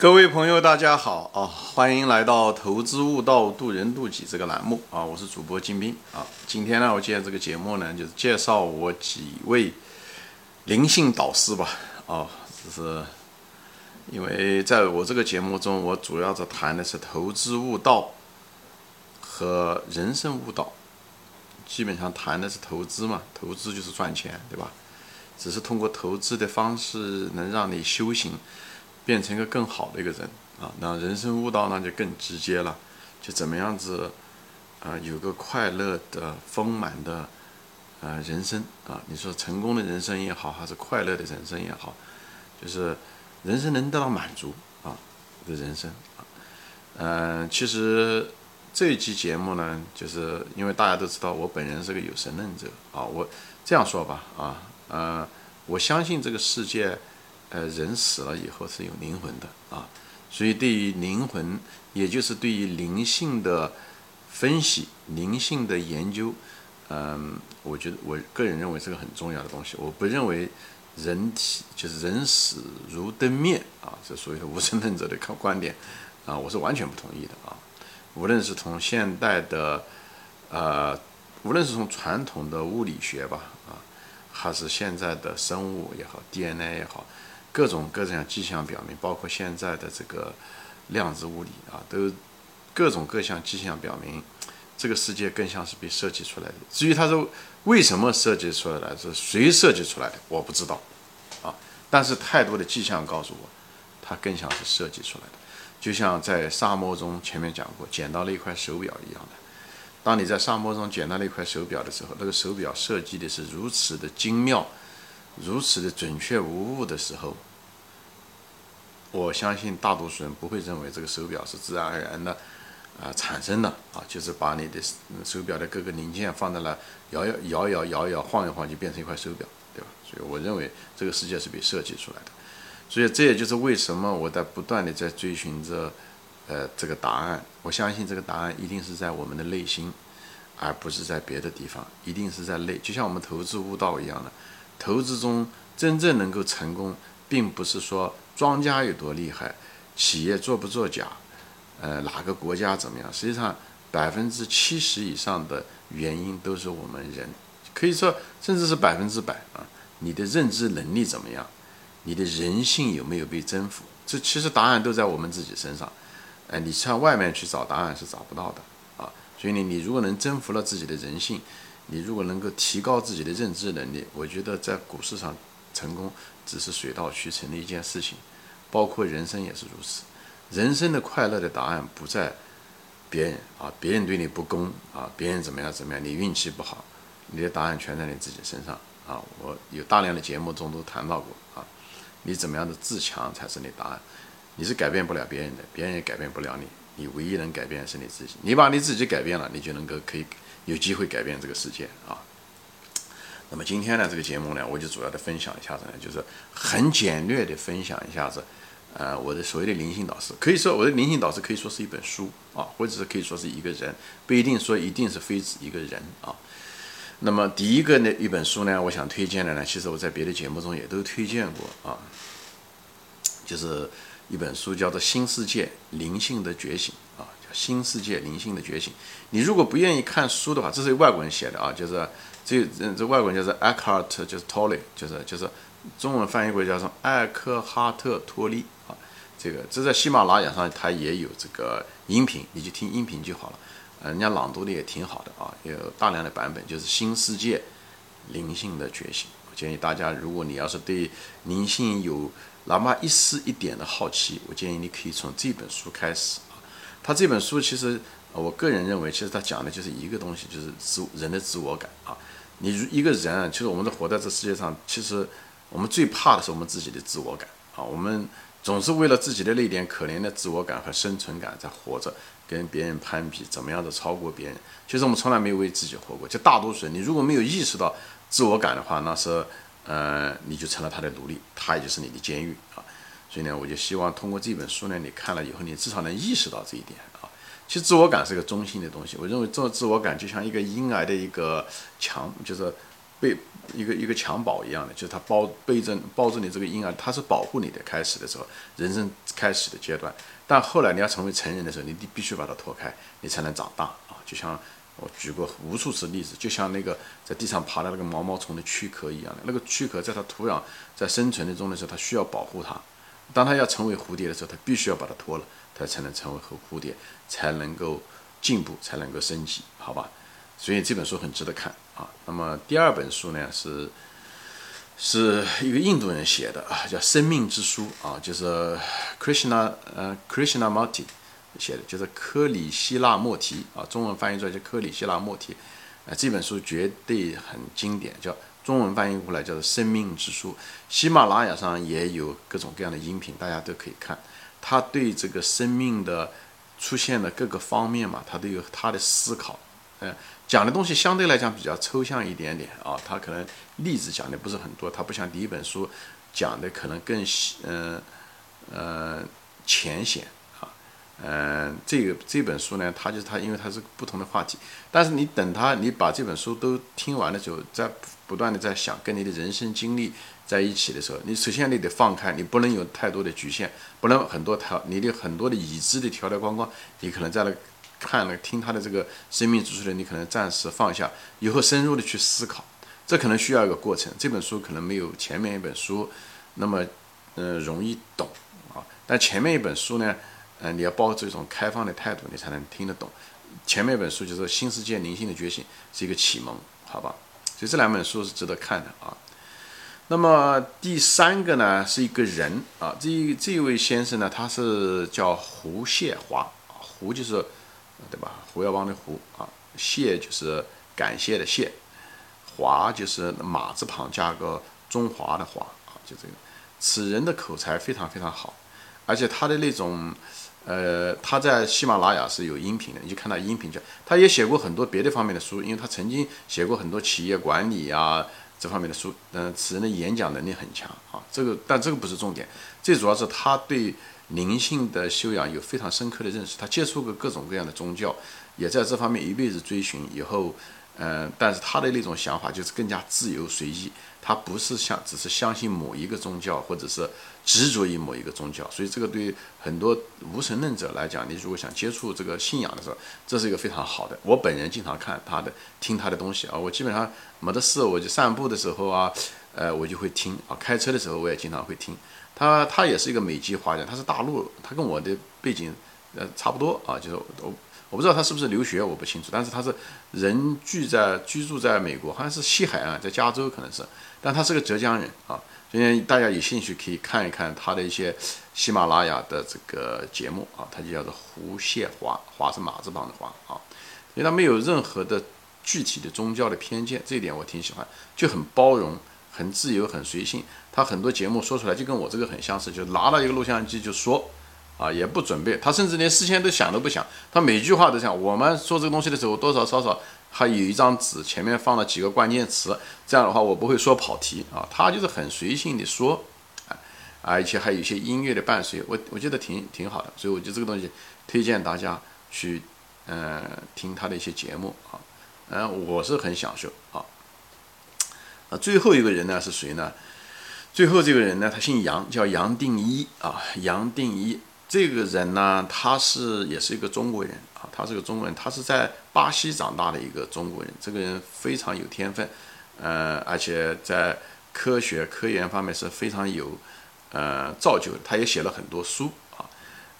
各位朋友，大家好啊！欢迎来到“投资悟道，渡人渡己”这个栏目啊！我是主播金兵啊。今天呢，我介绍这个节目呢，就是介绍我几位灵性导师吧啊。就是因为在我这个节目中，我主要在谈的是投资悟道和人生悟道，基本上谈的是投资嘛，投资就是赚钱，对吧？只是通过投资的方式，能让你修行。变成一个更好的一个人啊，那人生悟道那就更直接了，就怎么样子啊，有个快乐的丰满的呃人生啊，你说成功的人生也好，还是快乐的人生也好，就是人生能得到满足啊的人生啊，嗯，其实这一期节目呢，就是因为大家都知道我本人是个有神论者啊，我这样说吧啊，呃，我相信这个世界。呃，人死了以后是有灵魂的啊，所以对于灵魂，也就是对于灵性的分析、灵性的研究，嗯，我觉得我个人认为是个很重要的东西。我不认为人体就是人死如灯灭啊，这所谓的 无神论者的观观点啊，我是完全不同意的啊。无论是从现代的呃，无论是从传统的物理学吧啊，还是现在的生物也好，DNA 也好。各种各样迹象表明，包括现在的这个量子物理啊，都各种各项迹象表明，这个世界更像是被设计出来的。至于它是为什么设计出来的，是谁设计出来的，我不知道啊。但是太多的迹象告诉我，它更像是设计出来的。就像在沙漠中前面讲过，捡到了一块手表一样的。当你在沙漠中捡到了一块手表的时候，那个手表设计的是如此的精妙。如此的准确无误的时候，我相信大多数人不会认为这个手表是自然而然的啊产生的啊，就是把你的手表的各个零件放在那摇摇摇摇摇摇晃一晃就变成一块手表，对吧？所以我认为这个世界是被设计出来的。所以这也就是为什么我在不断的在追寻着呃这个答案。我相信这个答案一定是在我们的内心，而不是在别的地方，一定是在内，就像我们投资悟道一样的。投资中真正能够成功，并不是说庄家有多厉害，企业做不做假，呃，哪个国家怎么样？实际上，百分之七十以上的原因都是我们人，可以说甚至是百分之百啊。你的认知能力怎么样？你的人性有没有被征服？这其实答案都在我们自己身上。哎，你向外面去找答案是找不到的啊。所以呢，你如果能征服了自己的人性。你如果能够提高自己的认知能力，我觉得在股市上成功只是水到渠成的一件事情，包括人生也是如此。人生的快乐的答案不在别人啊，别人对你不公啊，别人怎么样怎么样，你运气不好，你的答案全在你自己身上啊。我有大量的节目中都谈到过啊，你怎么样的自强才是你答案，你是改变不了别人的，别人也改变不了你，你唯一能改变的是你自己。你把你自己改变了，你就能够可以。有机会改变这个世界啊！那么今天呢，这个节目呢，我就主要的分享一下子呢，就是很简略的分享一下子，呃，我的所谓的灵性导师，可以说我的灵性导师可以说是一本书啊，或者是可以说是一个人，不一定说一定是非指一个人啊。那么第一个呢，一本书呢，我想推荐的呢，其实我在别的节目中也都推荐过啊，就是一本书叫做《新世界灵性的觉醒》啊。新世界灵性的觉醒，你如果不愿意看书的话，这是外国人写的啊，就是这这外国人叫做 Eckhart，，就是托利，就是就是中文翻译过来叫做艾克哈特托利啊。这个这在喜马拉雅上它也有这个音频，你就听音频就好了。人家朗读的也挺好的啊，有大量的版本，就是新世界灵性的觉醒。我建议大家，如果你要是对灵性有哪怕一丝一点的好奇，我建议你可以从这本书开始。他这本书其实，我个人认为，其实他讲的就是一个东西，就是自人的自我感啊。你一个人，其实我们都活在这世界上，其实我们最怕的是我们自己的自我感啊。我们总是为了自己的那点可怜的自我感和生存感在活着，跟别人攀比，怎么样的超过别人。其实我们从来没有为自己活过。就大多数人，你如果没有意识到自我感的话，那是呃，你就成了他的奴隶，他也就是你的监狱啊。所以呢，我就希望通过这本书呢，你看了以后，你至少能意识到这一点啊。其实自我感是个中性的东西，我认为做自我感就像一个婴儿的一个墙，就是被一个一个襁褓一样的，就是他包背着抱着你这个婴儿，他是保护你的。开始的时候，人生开始的阶段，但后来你要成为成人的时候，你必须把它脱开，你才能长大啊！就像我举过无数次例子，就像那个在地上爬的那个毛毛虫的躯壳一样的，那个躯壳在它土壤在生存的中的时候，它需要保护它。当它要成为蝴蝶的时候，它必须要把它脱了，它才能成为蝴蝶，才能够进步，才能够升级，好吧？所以这本书很值得看啊。那么第二本书呢，是是一个印度人写的啊，叫《生命之书》啊，就是 Krishna 呃 Krishna Murti 写的，就是科里希腊莫提啊，中文翻译出来叫科里希腊莫提。啊，这本书绝对很经典，叫中文翻译过来叫做《生命之书》。喜马拉雅上也有各种各样的音频，大家都可以看。他对这个生命的出现的各个方面嘛，他都有他的思考，嗯。讲的东西相对来讲比较抽象一点点啊，他可能例子讲的不是很多，他不像第一本书讲的可能更嗯呃浅显啊，嗯，这个这本书呢，它就是它，因为它是不同的话题，但是你等他你把这本书都听完了之后再不断的在想跟你的人生经历在一起的时候，你首先你得放开，你不能有太多的局限，不能很多条你的很多的已知的条条框框，你可能在那。看了听他的这个生命之书的，你可能暂时放下，以后深入的去思考，这可能需要一个过程。这本书可能没有前面一本书那么嗯容易懂啊，但前面一本书呢，嗯，你要抱着一种开放的态度，你才能听得懂。前面一本书就是《新世界灵性的觉醒》，是一个启蒙，好吧？所以这两本书是值得看的啊。那么第三个呢，是一个人啊，这这位先生呢，他是叫胡谢华，胡就是。对吧？胡耀邦的胡啊，谢就是感谢的谢，华就是马字旁加个中华的华啊，就这个。此人的口才非常非常好，而且他的那种，呃，他在喜马拉雅是有音频的，你就看他音频讲。他也写过很多别的方面的书，因为他曾经写过很多企业管理啊这方面的书。嗯，此人的演讲能力很强啊，这个但这个不是重点，最主要是他对。灵性的修养有非常深刻的认识，他接触过各种各样的宗教，也在这方面一辈子追寻。以后，嗯，但是他的那种想法就是更加自由随意，他不是相只是相信某一个宗教，或者是执着于某一个宗教。所以，这个对很多无神论者来讲，你如果想接触这个信仰的时候，这是一个非常好的。我本人经常看他的，听他的东西啊，我基本上没得事，我就散步的时候啊，呃，我就会听啊，开车的时候我也经常会听。他他也是一个美籍华人，他是大陆，他跟我的背景呃差不多啊，就是我我不知道他是不是留学，我不清楚，但是他是人居在居住在美国，好像是西海岸，在加州可能是，但他是个浙江人啊，今天大家有兴趣可以看一看他的一些喜马拉雅的这个节目啊，他就叫做胡谢华，华是马字旁的华啊，因为他没有任何的具体的宗教的偏见，这一点我挺喜欢，就很包容。很自由，很随性。他很多节目说出来就跟我这个很相似，就拿了一个录像机就说，啊，也不准备。他甚至连事先都想都不想，他每句话都想。我们说这个东西的时候，多少少少还有一张纸，前面放了几个关键词，这样的话我不会说跑题啊。他就是很随性的说，啊，而且还有一些音乐的伴随，我我觉得挺挺好的。所以我觉得这个东西推荐大家去，嗯，听他的一些节目啊，嗯，我是很享受啊。啊，最后一个人呢是谁呢？最后这个人呢，他姓杨，叫杨定一啊。杨定一这个人呢，他是也是一个中国人啊，他是个中国人，他是在巴西长大的一个中国人。这个人非常有天分，呃，而且在科学科研方面是非常有呃造就的。他也写了很多书啊，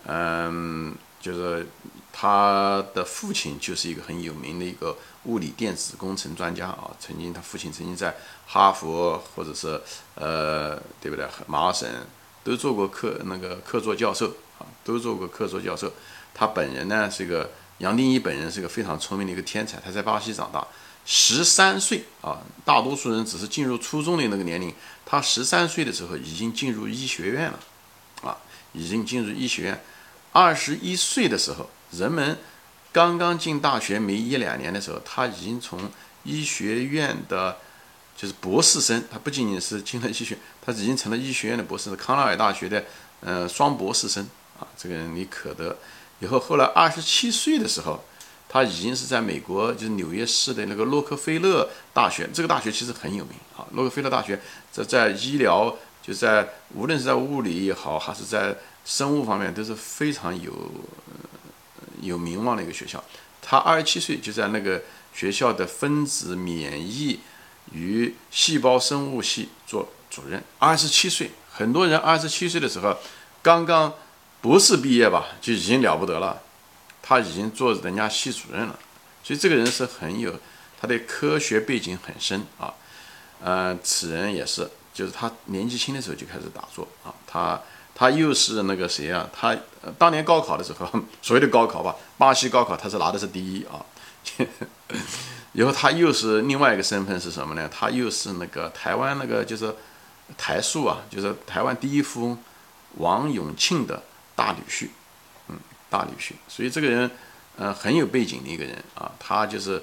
嗯，就是他的父亲就是一个很有名的一个。物理电子工程专家啊，曾经他父亲曾经在哈佛或者是呃，对不对？麻省都做过客那个客座教授啊，都做过客座教授。他本人呢是一个杨定一，本人是个非常聪明的一个天才。他在巴西长大，十三岁啊，大多数人只是进入初中的那个年龄，他十三岁的时候已经进入医学院了啊，已经进入医学院。二十一岁的时候，人们。刚刚进大学没一两年的时候，他已经从医学院的，就是博士生，他不仅仅是进了医学，他已经成了医学院的博士，康奈尔大学的，呃，双博士生啊，这个人你可得。以后后来二十七岁的时候，他已经是在美国，就是纽约市的那个洛克菲勒大学，这个大学其实很有名啊。洛克菲勒大学在在医疗，就在无论是在物理也好，还是在生物方面，都是非常有有名望的一个学校。他二十七岁就在那个学校的分子免疫与细胞生物系做主任。二十七岁，很多人二十七岁的时候刚刚博士毕业吧，就已经了不得了。他已经做人家系主任了，所以这个人是很有他的科学背景很深啊。呃，此人也是，就是他年纪轻的时候就开始打坐啊。他他又是那个谁啊？他当年高考的时候，所谓的高考吧，巴西高考他是拿的是第一啊。以后他又是另外一个身份是什么呢？他又是那个台湾那个就是台塑啊，就是台湾第一富翁王永庆的大女婿。嗯大女婿，所以这个人，呃，很有背景的一个人啊。他就是，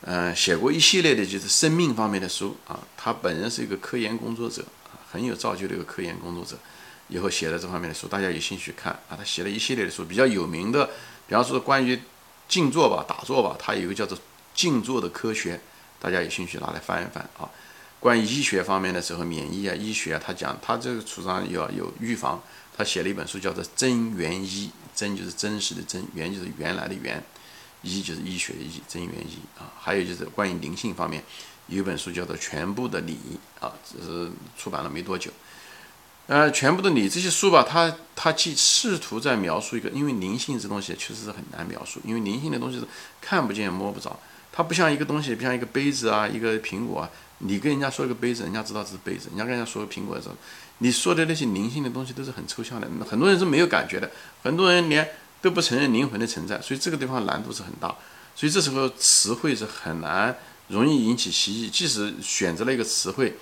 嗯，写过一系列的就是生命方面的书啊。他本人是一个科研工作者，很有造就的一个科研工作者。以后写了这方面的书，大家有兴趣看啊。他写了一系列的书，比较有名的，比方说关于静坐吧、打坐吧，他有一个叫做《静坐的科学》，大家有兴趣拿来翻一翻啊。关于医学方面的时候，免疫啊、医学啊，他讲他这个主张要有预防。他写了一本书，叫做《真元医》，真就是真实的真，元就是原来的元，医就是医学的医，真元医啊。还有就是关于灵性方面，有一本书叫做《全部的你》啊，这是出版了没多久。呃，《全部的你》这些书吧，他他既试图在描述一个，因为灵性这东西确实是很难描述，因为灵性的东西是看不见摸不着，它不像一个东西，不像一个杯子啊，一个苹果啊，你跟人家说个杯子，人家知道这是杯子；人家跟人家说个苹果的时候。你说的那些灵性的东西都是很抽象的，很多人是没有感觉的，很多人连都不承认灵魂的存在，所以这个地方难度是很大，所以这时候词汇是很难，容易引起歧义。即使选择了一个词汇，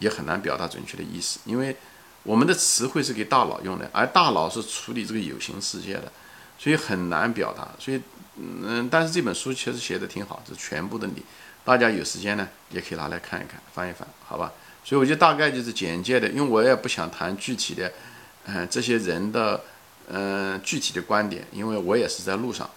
也很难表达准确的意思，因为我们的词汇是给大脑用的，而大脑是处理这个有形世界的，所以很难表达。所以，嗯，但是这本书确实写的挺好，这全部的你，大家有时间呢也可以拿来看一看，翻一翻，好吧？所以我就大概就是简介的，因为我也不想谈具体的，嗯，这些人的，嗯，具体的观点，因为我也是在路上，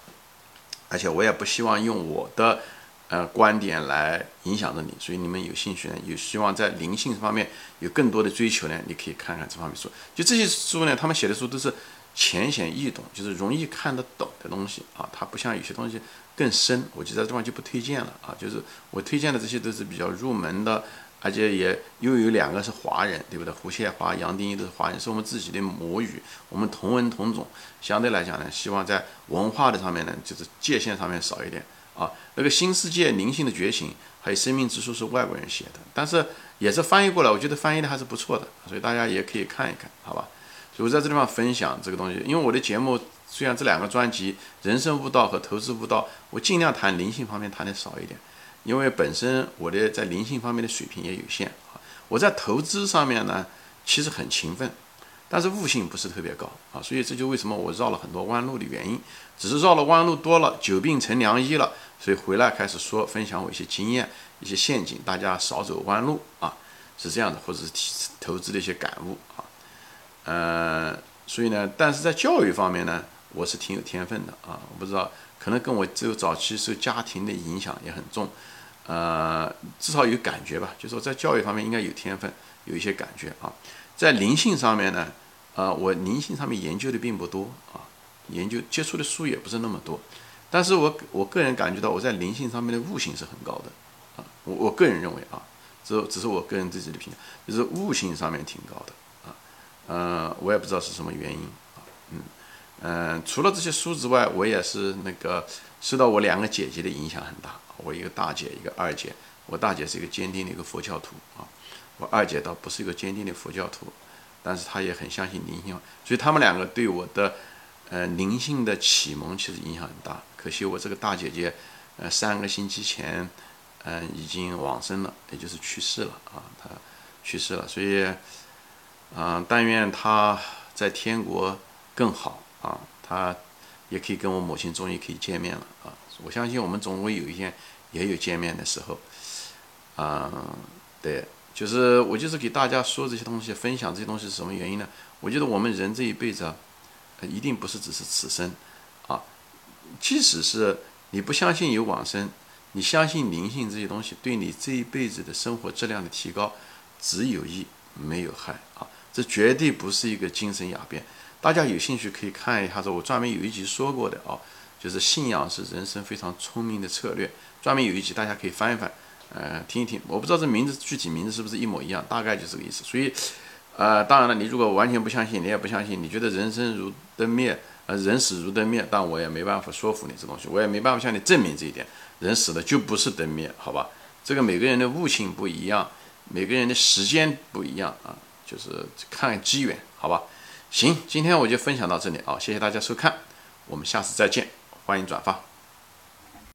而且我也不希望用我的，呃，观点来影响着你。所以你们有兴趣呢，有希望在灵性方面有更多的追求呢，你可以看看这方面书。就这些书呢，他们写的书都是浅显易懂，就是容易看得懂的东西啊。它不像有些东西更深，我就在这地方就不推荐了啊。就是我推荐的这些都是比较入门的。而且也又有两个是华人，对不对？胡谢华、杨定一都是华人，是我们自己的母语，我们同文同种。相对来讲呢，希望在文化的上面呢，就是界限上面少一点啊。那个《新世界灵性的觉醒》还有《生命之书》是外国人写的，但是也是翻译过来，我觉得翻译的还是不错的，所以大家也可以看一看，好吧？所以我在这地方分享这个东西，因为我的节目虽然这两个专辑《人生悟道》和《投资悟道》，我尽量谈灵性方面谈的少一点。因为本身我的在灵性方面的水平也有限啊，我在投资上面呢其实很勤奋，但是悟性不是特别高啊，所以这就为什么我绕了很多弯路的原因，只是绕了弯路多了，久病成良医了，所以回来开始说分享我一些经验、一些陷阱，大家少走弯路啊，是这样的，或者是投投资的一些感悟啊，呃，所以呢，但是在教育方面呢，我是挺有天分的啊，我不知道，可能跟我只有早期受家庭的影响也很重。呃，至少有感觉吧，就是说在教育方面应该有天分，有一些感觉啊。在灵性上面呢，呃，我灵性上面研究的并不多啊，研究接触的书也不是那么多。但是我我个人感觉到我在灵性上面的悟性是很高的啊，我我个人认为啊，这只是我个人自己的评价，就是悟性上面挺高的啊。呃，我也不知道是什么原因啊，嗯嗯，除了这些书之外，我也是那个受到我两个姐姐的影响很大。我一个大姐，一个二姐。我大姐是一个坚定的一个佛教徒啊，我二姐倒不是一个坚定的佛教徒，但是她也很相信灵性，所以他们两个对我的呃灵性的启蒙其实影响很大。可惜我这个大姐姐，呃三个星期前，嗯已经往生了，也就是去世了啊，她去世了。所以，啊，但愿她在天国更好啊，她也可以跟我母亲终于可以见面了啊。我相信我们总会有一天也有见面的时候，啊，对，就是我就是给大家说这些东西，分享这些东西是什么原因呢？我觉得我们人这一辈子啊，一定不是只是此生，啊，即使是你不相信有往生，你相信灵性这些东西对你这一辈子的生活质量的提高只有益没有害啊！这绝对不是一个精神鸦片。大家有兴趣可以看一下，说我专门有一集说过的啊，就是信仰是人生非常聪明的策略，专门有一集大家可以翻一翻，呃，听一听。我不知道这名字具体名字是不是一模一样，大概就这个意思。所以，呃，当然了，你如果完全不相信，你也不相信，你觉得人生如灯灭。呃，人死如灯灭，但我也没办法说服你这东西，我也没办法向你证明这一点。人死了就不是灯灭，好吧？这个每个人的悟性不一样，每个人的时间不一样啊，就是看机缘，好吧？行，今天我就分享到这里啊，谢谢大家收看，我们下次再见，欢迎转发。